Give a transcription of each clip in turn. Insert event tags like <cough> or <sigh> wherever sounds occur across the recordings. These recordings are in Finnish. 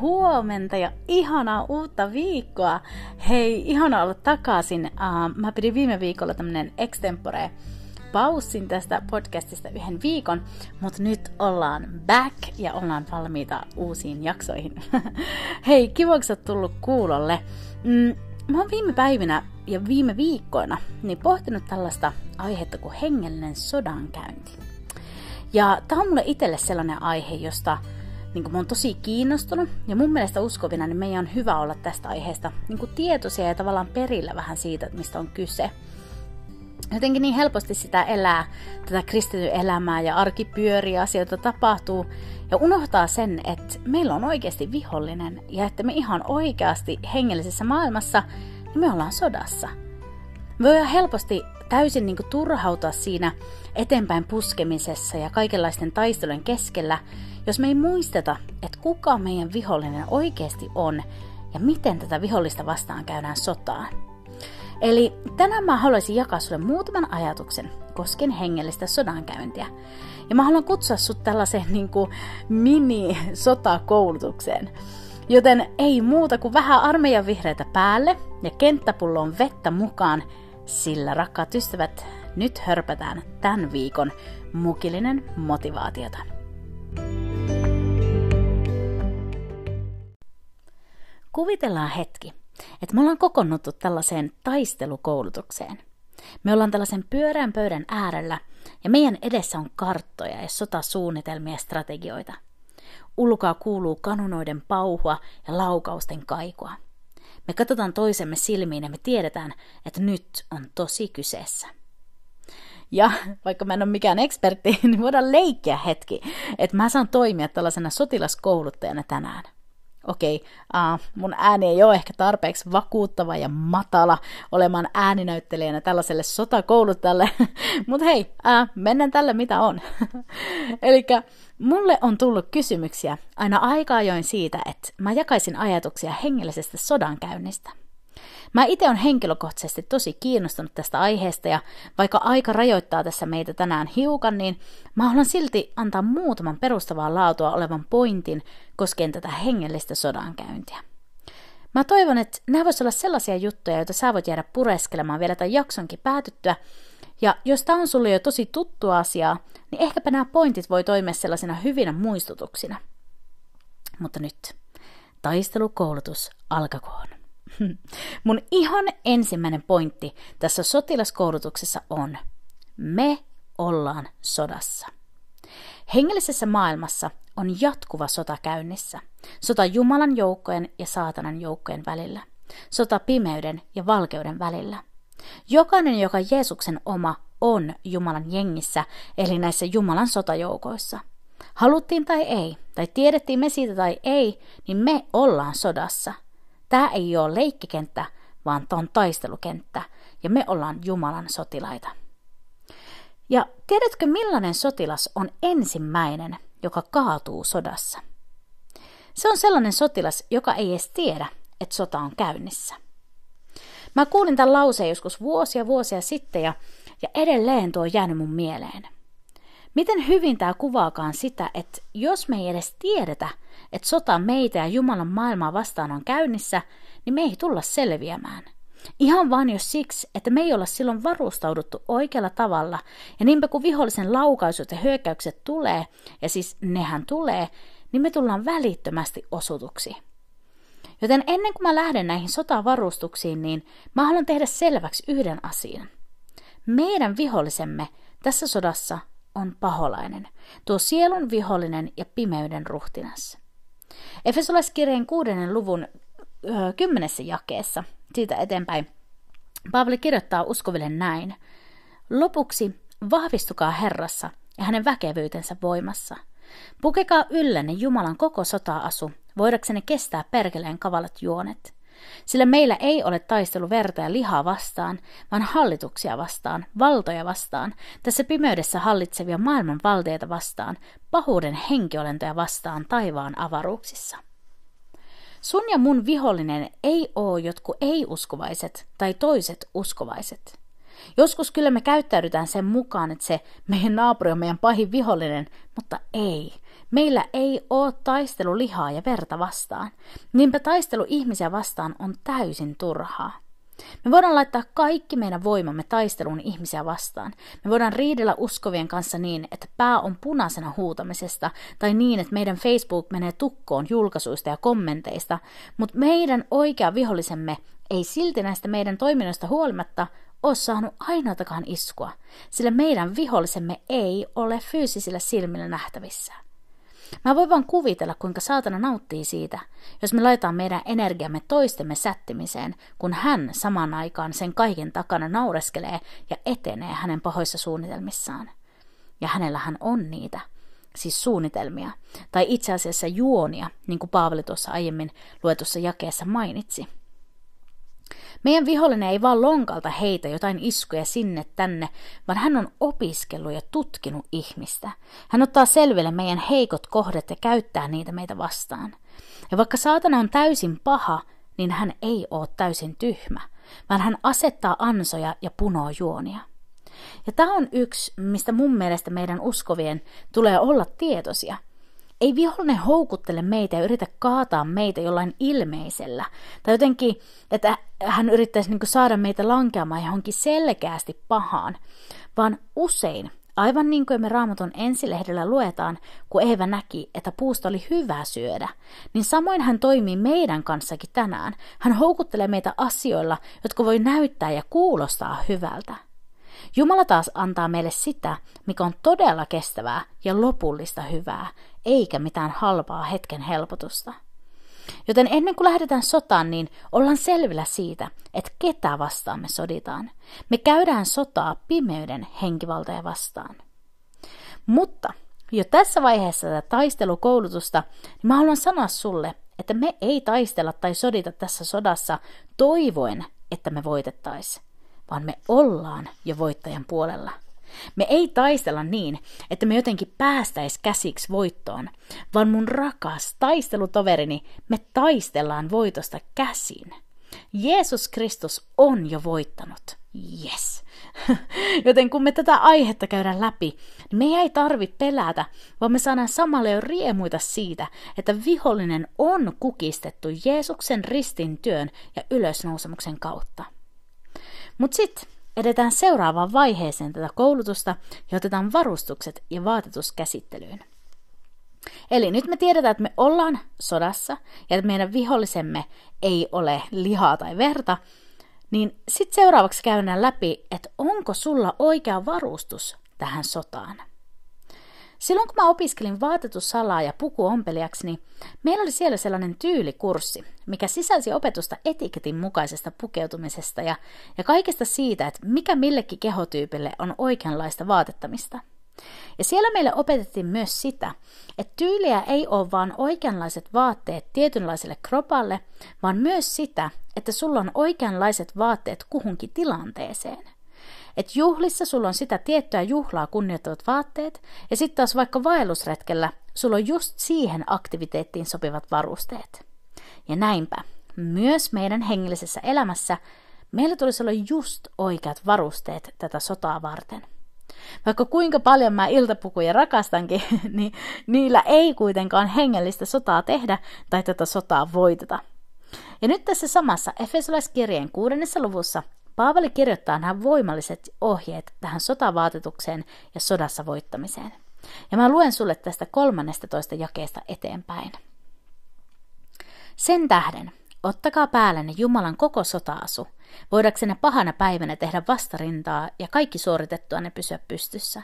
Huomenta ja ihanaa uutta viikkoa. Hei, ihana olla takaisin. Uh, mä pidin viime viikolla tämmönen extempore paussin tästä podcastista yhden viikon, mutta nyt ollaan back ja ollaan valmiita uusiin jaksoihin. <laughs> Hei, kiva, kun tullut kuulolle. Mm, mä oon viime päivinä ja viime viikkoina niin pohtinut tällaista aihetta kuin hengellinen sodankäynti. Ja tää on mulle itselle sellainen aihe, josta niin kuin mä oon tosi kiinnostunut ja mun mielestä uskovina niin meidän on hyvä olla tästä aiheesta niin kuin tietoisia ja tavallaan perillä vähän siitä, mistä on kyse. Jotenkin niin helposti sitä elää, tätä kristityn elämää ja arki pyörii, asioita tapahtuu ja unohtaa sen, että meillä on oikeasti vihollinen ja että me ihan oikeasti hengellisessä maailmassa niin me ollaan sodassa. Me voidaan helposti täysin niin kuin turhautua siinä eteenpäin puskemisessa ja kaikenlaisten taistelujen keskellä, jos me ei muisteta, että kuka meidän vihollinen oikeasti on ja miten tätä vihollista vastaan käydään sotaan. Eli tänään mä haluaisin jakaa sulle muutaman ajatuksen koskien hengellistä sodankäyntiä. Ja mä haluan kutsua sut tällaiseen <laughs> niin kuin mini-sotakoulutukseen. Joten ei muuta kuin vähän armeijan vihreitä päälle ja kenttäpullon vettä mukaan, sillä rakkaat ystävät, nyt hörpätään tämän viikon mukillinen motivaatiota. Kuvitellaan hetki, että me ollaan kokonnuttu tällaiseen taistelukoulutukseen. Me ollaan tällaisen pyöreän pöydän äärellä ja meidän edessä on karttoja ja sotasuunnitelmia ja strategioita. Ulkoa kuuluu kanunoiden pauhua ja laukausten kaikua. Me katsotaan toisemme silmiin ja me tiedetään, että nyt on tosi kyseessä. Ja vaikka mä en ole mikään ekspertti, <laughs> niin voidaan leikkiä hetki, että mä saan toimia tällaisena sotilaskouluttajana tänään – okei, okay, uh, mun ääni ei ole ehkä tarpeeksi vakuuttava ja matala olemaan ääninäyttelijänä tällaiselle sotakouluttajalle, <laughs> mutta hei, uh, mennään tälle mitä on. <laughs> Eli mulle on tullut kysymyksiä aina aika ajoin siitä, että mä jakaisin ajatuksia hengellisestä sodankäynnistä. Mä itse on henkilökohtaisesti tosi kiinnostunut tästä aiheesta ja vaikka aika rajoittaa tässä meitä tänään hiukan, niin mä haluan silti antaa muutaman perustavaa laatua olevan pointin koskien tätä hengellistä sodankäyntiä. Mä toivon, että nämä voisivat olla sellaisia juttuja, joita sä voit jäädä pureskelemaan vielä tämän jaksonkin päätyttyä. Ja jos tämä on sulle jo tosi tuttu asia, niin ehkäpä nämä pointit voi toimia sellaisina hyvinä muistutuksina. Mutta nyt, taistelukoulutus alkakoon. Mun ihan ensimmäinen pointti tässä sotilaskoulutuksessa on, me ollaan sodassa. Hengellisessä maailmassa on jatkuva sota käynnissä. Sota Jumalan joukkojen ja saatanan joukkojen välillä. Sota pimeyden ja valkeuden välillä. Jokainen, joka Jeesuksen oma, on Jumalan jengissä, eli näissä Jumalan sotajoukoissa. Haluttiin tai ei, tai tiedettiin me siitä tai ei, niin me ollaan sodassa – Tämä ei ole leikkikenttä, vaan tämä on taistelukenttä, ja me ollaan Jumalan sotilaita. Ja tiedätkö millainen sotilas on ensimmäinen, joka kaatuu sodassa? Se on sellainen sotilas, joka ei edes tiedä, että sota on käynnissä. Mä kuulin tämän lauseen joskus vuosia vuosia sitten ja, ja edelleen tuo on jäänyt mun mieleen. Miten hyvin tämä kuvaakaan sitä, että jos me ei edes tiedetä, että sota meitä ja Jumalan maailmaa vastaan on käynnissä, niin me ei tulla selviämään. Ihan vain jos siksi, että me ei olla silloin varustauduttu oikealla tavalla, ja niinpä kun vihollisen laukaisut ja hyökkäykset tulee, ja siis nehän tulee, niin me tullaan välittömästi osutuksi. Joten ennen kuin mä lähden näihin sotavarustuksiin, niin mä haluan tehdä selväksi yhden asian. Meidän vihollisemme tässä sodassa on paholainen, tuo sielun vihollinen ja pimeyden ruhtinas. Efesolaiskirjeen kuudennen luvun kymmenessä jakeessa, siitä eteenpäin, Paavali kirjoittaa uskoville näin. Lopuksi vahvistukaa Herrassa ja hänen väkevyytensä voimassa. Pukekaa yllenne Jumalan koko sota-asu, voidaksenne kestää perkeleen kavalat juonet. Sillä meillä ei ole taistelu verta ja lihaa vastaan, vaan hallituksia vastaan, valtoja vastaan, tässä pimeydessä hallitsevia maailman valteita vastaan, pahuuden henkiolentoja vastaan taivaan avaruuksissa. Sun ja mun vihollinen ei ole jotkut ei-uskovaiset tai toiset uskovaiset. Joskus kyllä me käyttäydytään sen mukaan, että se meidän naapuri on meidän pahin vihollinen, mutta ei. Meillä ei ole taistelu lihaa ja verta vastaan. Niinpä taistelu ihmisiä vastaan on täysin turhaa. Me voidaan laittaa kaikki meidän voimamme taisteluun ihmisiä vastaan. Me voidaan riidellä uskovien kanssa niin, että pää on punaisena huutamisesta, tai niin, että meidän Facebook menee tukkoon julkaisuista ja kommenteista, mutta meidän oikea vihollisemme ei silti näistä meidän toiminnoista huolimatta ole saanut ainoatakaan iskua, sillä meidän vihollisemme ei ole fyysisillä silmillä nähtävissä. Mä voin vaan kuvitella, kuinka saatana nauttii siitä, jos me laitetaan meidän energiamme toistemme sättimiseen, kun hän samaan aikaan sen kaiken takana naureskelee ja etenee hänen pahoissa suunnitelmissaan. Ja hänellähän on niitä, siis suunnitelmia, tai itse asiassa juonia, niin kuin Paavali tuossa aiemmin luetussa jakeessa mainitsi – meidän vihollinen ei vaan lonkalta heitä jotain iskuja sinne tänne, vaan hän on opiskellut ja tutkinut ihmistä. Hän ottaa selville meidän heikot kohdat ja käyttää niitä meitä vastaan. Ja vaikka saatana on täysin paha, niin hän ei ole täysin tyhmä, vaan hän asettaa ansoja ja punoo juonia. Ja tämä on yksi, mistä mun mielestä meidän uskovien tulee olla tietoisia – ei vihollinen houkuttele meitä ja yritä kaataa meitä jollain ilmeisellä. Tai jotenkin, että hän yrittäisi niin saada meitä lankeamaan johonkin selkeästi pahaan. Vaan usein, aivan niin kuin me Raamatun ensilehdellä luetaan, kun Eeva näki, että puusta oli hyvä syödä, niin samoin hän toimii meidän kanssakin tänään. Hän houkuttelee meitä asioilla, jotka voi näyttää ja kuulostaa hyvältä. Jumala taas antaa meille sitä, mikä on todella kestävää ja lopullista hyvää, eikä mitään halpaa hetken helpotusta. Joten ennen kuin lähdetään sotaan, niin ollaan selvillä siitä, että ketä vastaan me soditaan. Me käydään sotaa pimeyden henkivaltoja vastaan. Mutta jo tässä vaiheessa tätä taistelukoulutusta, niin mä haluan sanoa sulle, että me ei taistella tai sodita tässä sodassa toivoen, että me voitettaisiin vaan me ollaan jo voittajan puolella. Me ei taistella niin, että me jotenkin päästäis käsiksi voittoon, vaan mun rakas taistelutoverini, me taistellaan voitosta käsin. Jeesus Kristus on jo voittanut. Yes. <laughs> Joten kun me tätä aihetta käydään läpi, niin me ei tarvitse pelätä, vaan me saadaan samalla jo riemuita siitä, että vihollinen on kukistettu Jeesuksen ristin työn ja ylösnousemuksen kautta. Mutta sitten edetään seuraavaan vaiheeseen tätä koulutusta ja otetaan varustukset ja vaatetuskäsittelyyn. Eli nyt me tiedetään, että me ollaan sodassa ja että meidän vihollisemme ei ole lihaa tai verta, niin sitten seuraavaksi käydään läpi, että onko sulla oikea varustus tähän sotaan. Silloin kun mä opiskelin vaatetussalaa ja pukuompelijaksi, niin meillä oli siellä sellainen tyylikurssi, mikä sisälsi opetusta etiketin mukaisesta pukeutumisesta ja, ja kaikesta siitä, että mikä millekin kehotyypille on oikeanlaista vaatettamista. Ja siellä meille opetettiin myös sitä, että tyyliä ei ole vain oikeanlaiset vaatteet tietynlaiselle kropalle, vaan myös sitä, että sulla on oikeanlaiset vaatteet kuhunkin tilanteeseen – että juhlissa sulla on sitä tiettyä juhlaa kunnioittavat vaatteet, ja sitten taas vaikka vaellusretkellä sulla on just siihen aktiviteettiin sopivat varusteet. Ja näinpä, myös meidän hengellisessä elämässä meillä tulisi olla just oikeat varusteet tätä sotaa varten. Vaikka kuinka paljon mä iltapukuja rakastankin, <laughs> niin niillä ei kuitenkaan hengellistä sotaa tehdä tai tätä sotaa voiteta. Ja nyt tässä samassa Efesolaiskirjeen kuudennessa luvussa Paavali kirjoittaa nämä voimalliset ohjeet tähän sotavaatetukseen ja sodassa voittamiseen. Ja mä luen sulle tästä 13 jakeesta eteenpäin. Sen tähden, ottakaa päällenne Jumalan koko sotaasu, voidaksenne pahana päivänä tehdä vastarintaa ja kaikki suoritettua ne pysyä pystyssä.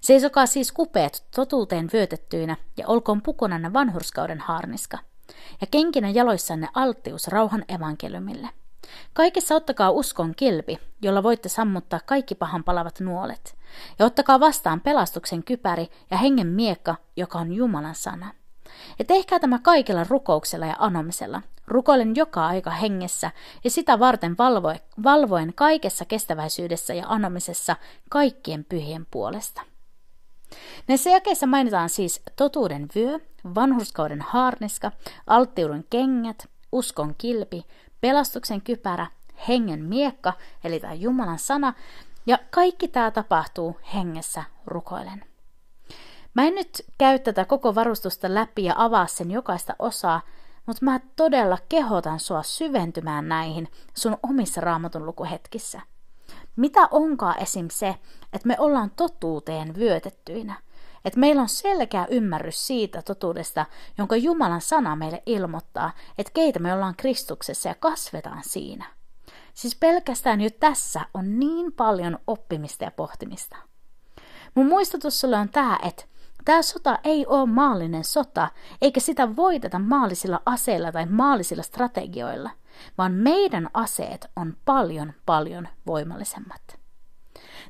Seisokaa siis kupeet totuuteen vyötettyinä ja olkoon pukunanne vanhurskauden haarniska. Ja kenkinä jaloissanne alttius rauhan evankeliumille – Kaikessa ottakaa uskon kilpi, jolla voitte sammuttaa kaikki pahan palavat nuolet. Ja ottakaa vastaan pelastuksen kypäri ja hengen miekka, joka on Jumalan sana. Ja tehkää tämä kaikella rukouksella ja anomisella. Rukoilen joka aika hengessä ja sitä varten valvoen, valvoen kaikessa kestäväisyydessä ja anomisessa kaikkien pyhien puolesta. Näissä jakeissa mainitaan siis totuuden vyö, vanhurskauden haarniska, alttiuden kengät, uskon kilpi, pelastuksen kypärä, hengen miekka, eli tämä Jumalan sana, ja kaikki tämä tapahtuu hengessä rukoilen. Mä en nyt käy tätä koko varustusta läpi ja avaa sen jokaista osaa, mutta mä todella kehotan sua syventymään näihin sun omissa raamatun lukuhetkissä. Mitä onkaan esim. se, että me ollaan totuuteen vyötettyinä? Että meillä on selkeä ymmärrys siitä totuudesta, jonka Jumalan sana meille ilmoittaa, että keitä me ollaan Kristuksessa ja kasvetaan siinä. Siis pelkästään jo tässä on niin paljon oppimista ja pohtimista. Mun muistutus sulle on tämä, että Tämä sota ei ole maallinen sota, eikä sitä voiteta maallisilla aseilla tai maallisilla strategioilla, vaan meidän aseet on paljon, paljon voimallisemmat.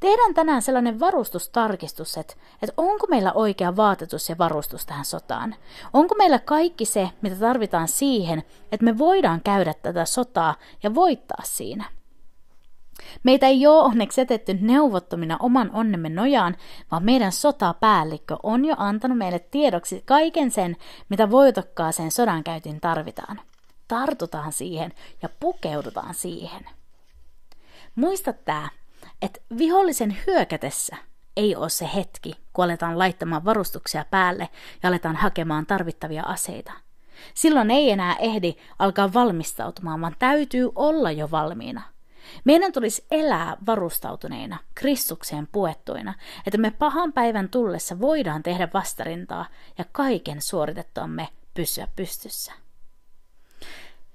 Tehdään tänään sellainen varustustarkistus, että, että onko meillä oikea vaatetus ja varustus tähän sotaan. Onko meillä kaikki se, mitä tarvitaan siihen, että me voidaan käydä tätä sotaa ja voittaa siinä – Meitä ei ole onneksi etetty neuvottomina oman onnemme nojaan, vaan meidän sotapäällikkö on jo antanut meille tiedoksi kaiken sen, mitä voitokkaaseen sodankäyntiin tarvitaan. Tartutaan siihen ja pukeudutaan siihen. Muista tämä, että vihollisen hyökätessä ei ole se hetki, kun aletaan laittamaan varustuksia päälle ja aletaan hakemaan tarvittavia aseita. Silloin ei enää ehdi alkaa valmistautumaan, vaan täytyy olla jo valmiina – meidän tulisi elää varustautuneina, Kristukseen puettuina, että me pahan päivän tullessa voidaan tehdä vastarintaa ja kaiken suoritettamme pysyä pystyssä.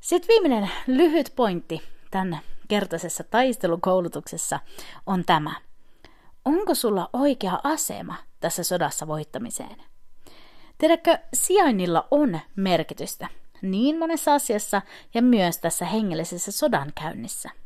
Sitten viimeinen lyhyt pointti tämän kertaisessa taistelukoulutuksessa on tämä. Onko sulla oikea asema tässä sodassa voittamiseen? Tiedätkö, sijainnilla on merkitystä niin monessa asiassa ja myös tässä hengellisessä sodankäynnissä –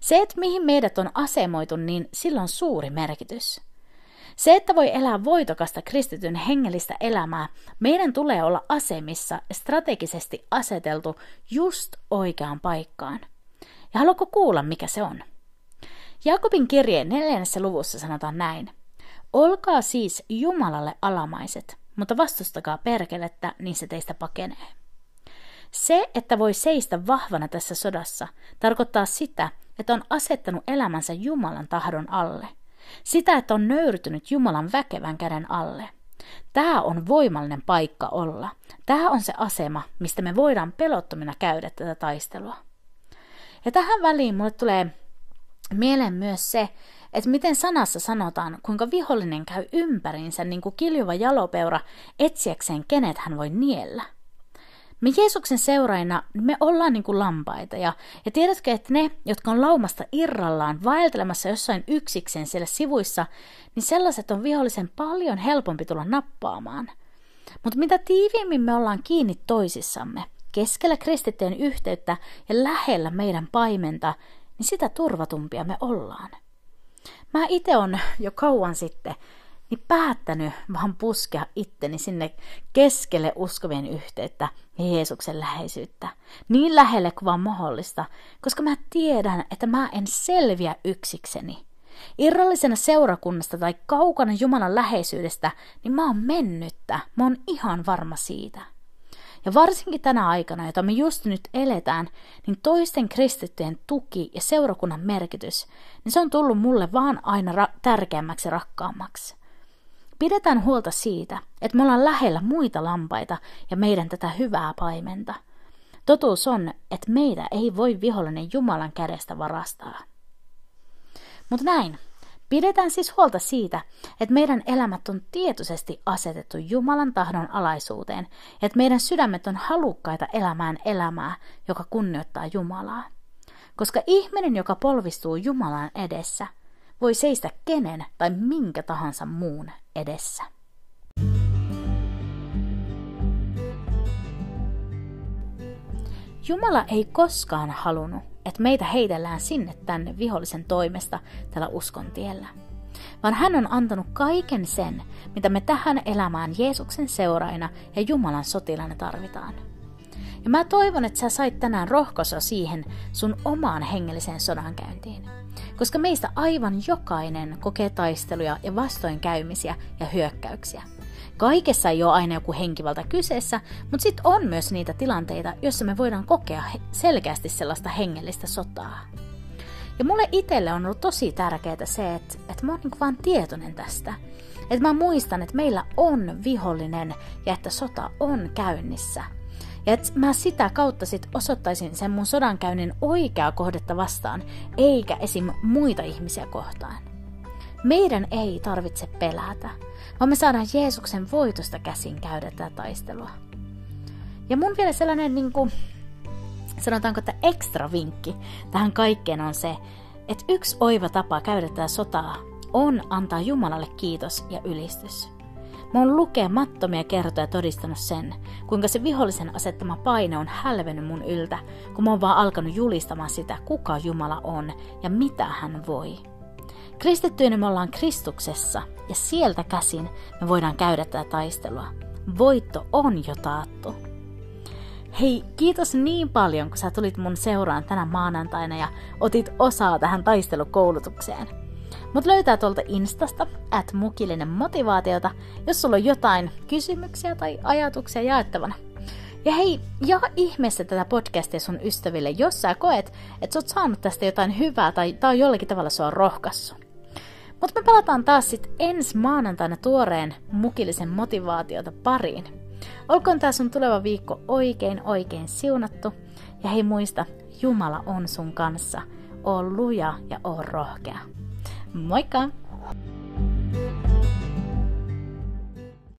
se, että mihin meidät on asemoitu, niin sillä on suuri merkitys. Se, että voi elää voitokasta kristityn hengellistä elämää, meidän tulee olla asemissa strategisesti aseteltu just oikeaan paikkaan. Ja haluatko kuulla, mikä se on? Jakobin kirjeen neljännessä luvussa sanotaan näin. Olkaa siis Jumalalle alamaiset, mutta vastustakaa perkelettä, niin se teistä pakenee. Se, että voi seistä vahvana tässä sodassa, tarkoittaa sitä, että on asettanut elämänsä Jumalan tahdon alle. Sitä, että on nöyrtynyt Jumalan väkevän käden alle. Tämä on voimallinen paikka olla. Tämä on se asema, mistä me voidaan pelottomina käydä tätä taistelua. Ja tähän väliin mulle tulee mieleen myös se, että miten sanassa sanotaan, kuinka vihollinen käy ympäriinsä niin kuin kiljuva jalopeura etsiäkseen, kenet hän voi niellä – me Jeesuksen seuraina me ollaan niin kuin lampaita. Ja, ja tiedätkö, että ne, jotka on laumasta irrallaan, vaeltelemassa jossain yksiksen siellä sivuissa, niin sellaiset on vihollisen paljon helpompi tulla nappaamaan. Mutta mitä tiiviimmin me ollaan kiinni toisissamme, keskellä kristittyjen yhteyttä ja lähellä meidän paimenta, niin sitä turvatumpia me ollaan. Mä itse on jo kauan sitten niin päättänyt vaan puskea itteni sinne keskelle uskovien yhteyttä ja Jeesuksen läheisyyttä. Niin lähelle kuin vaan mahdollista, koska mä tiedän, että mä en selviä yksikseni. Irrallisena seurakunnasta tai kaukana Jumalan läheisyydestä, niin mä oon mennyttä. Mä oon ihan varma siitä. Ja varsinkin tänä aikana, jota me just nyt eletään, niin toisten kristittyjen tuki ja seurakunnan merkitys, niin se on tullut mulle vaan aina ra- tärkeämmäksi ja rakkaammaksi. Pidetään huolta siitä, että me ollaan lähellä muita lampaita ja meidän tätä hyvää paimenta. Totuus on, että meitä ei voi vihollinen Jumalan kädestä varastaa. Mutta näin, pidetään siis huolta siitä, että meidän elämät on tietoisesti asetettu Jumalan tahdon alaisuuteen ja että meidän sydämet on halukkaita elämään elämää, joka kunnioittaa Jumalaa. Koska ihminen, joka polvistuu Jumalan edessä, voi seistä kenen tai minkä tahansa muun edessä. Jumala ei koskaan halunnut, että meitä heitellään sinne tänne vihollisen toimesta tällä uskon tiellä. vaan hän on antanut kaiken sen, mitä me tähän elämään Jeesuksen seuraina ja Jumalan sotilana tarvitaan. Ja mä toivon, että sä sait tänään rohkaisua siihen sun omaan hengelliseen sodankäyntiin. Koska meistä aivan jokainen kokee taisteluja ja vastoinkäymisiä ja hyökkäyksiä. Kaikessa ei ole aina joku henkivalta kyseessä, mutta sitten on myös niitä tilanteita, joissa me voidaan kokea selkeästi sellaista hengellistä sotaa. Ja mulle itselle on ollut tosi tärkeää se, että, että mä oon niin vaan tietoinen tästä. Että mä muistan, että meillä on vihollinen ja että sota on käynnissä. Ja että mä sitä kautta sit osoittaisin sen mun sodankäynnin oikeaa kohdetta vastaan, eikä esim. muita ihmisiä kohtaan. Meidän ei tarvitse pelätä, vaan me saadaan Jeesuksen voitosta käsin käydä tätä taistelua. Ja mun vielä sellainen, niin kuin, sanotaanko, että ekstra vinkki tähän kaikkeen on se, että yksi oiva tapa käydä tätä sotaa on antaa Jumalalle kiitos ja ylistys. Mä oon lukemattomia kertoja todistanut sen, kuinka se vihollisen asettama paine on hälvennyt mun yltä, kun mä oon vaan alkanut julistamaan sitä, kuka Jumala on ja mitä hän voi. Kristittyinä me ollaan Kristuksessa ja sieltä käsin me voidaan käydä tätä taistelua. Voitto on jo taattu. Hei, kiitos niin paljon, kun sä tulit mun seuraan tänä maanantaina ja otit osaa tähän taistelukoulutukseen. Mut löytää tuolta Instasta, at mukillinen motivaatiota, jos sulla on jotain kysymyksiä tai ajatuksia jaettavana. Ja hei, jaa ihmeessä tätä podcastia sun ystäville, jos sä koet, että sä oot saanut tästä jotain hyvää tai tää on jollakin tavalla sua rohkassu. Mutta me palataan taas sitten ensi maanantaina tuoreen mukillisen motivaatiota pariin. Olkoon tää sun tuleva viikko oikein oikein siunattu. Ja hei muista, Jumala on sun kanssa. Oo luja ja oo rohkea. Moikka!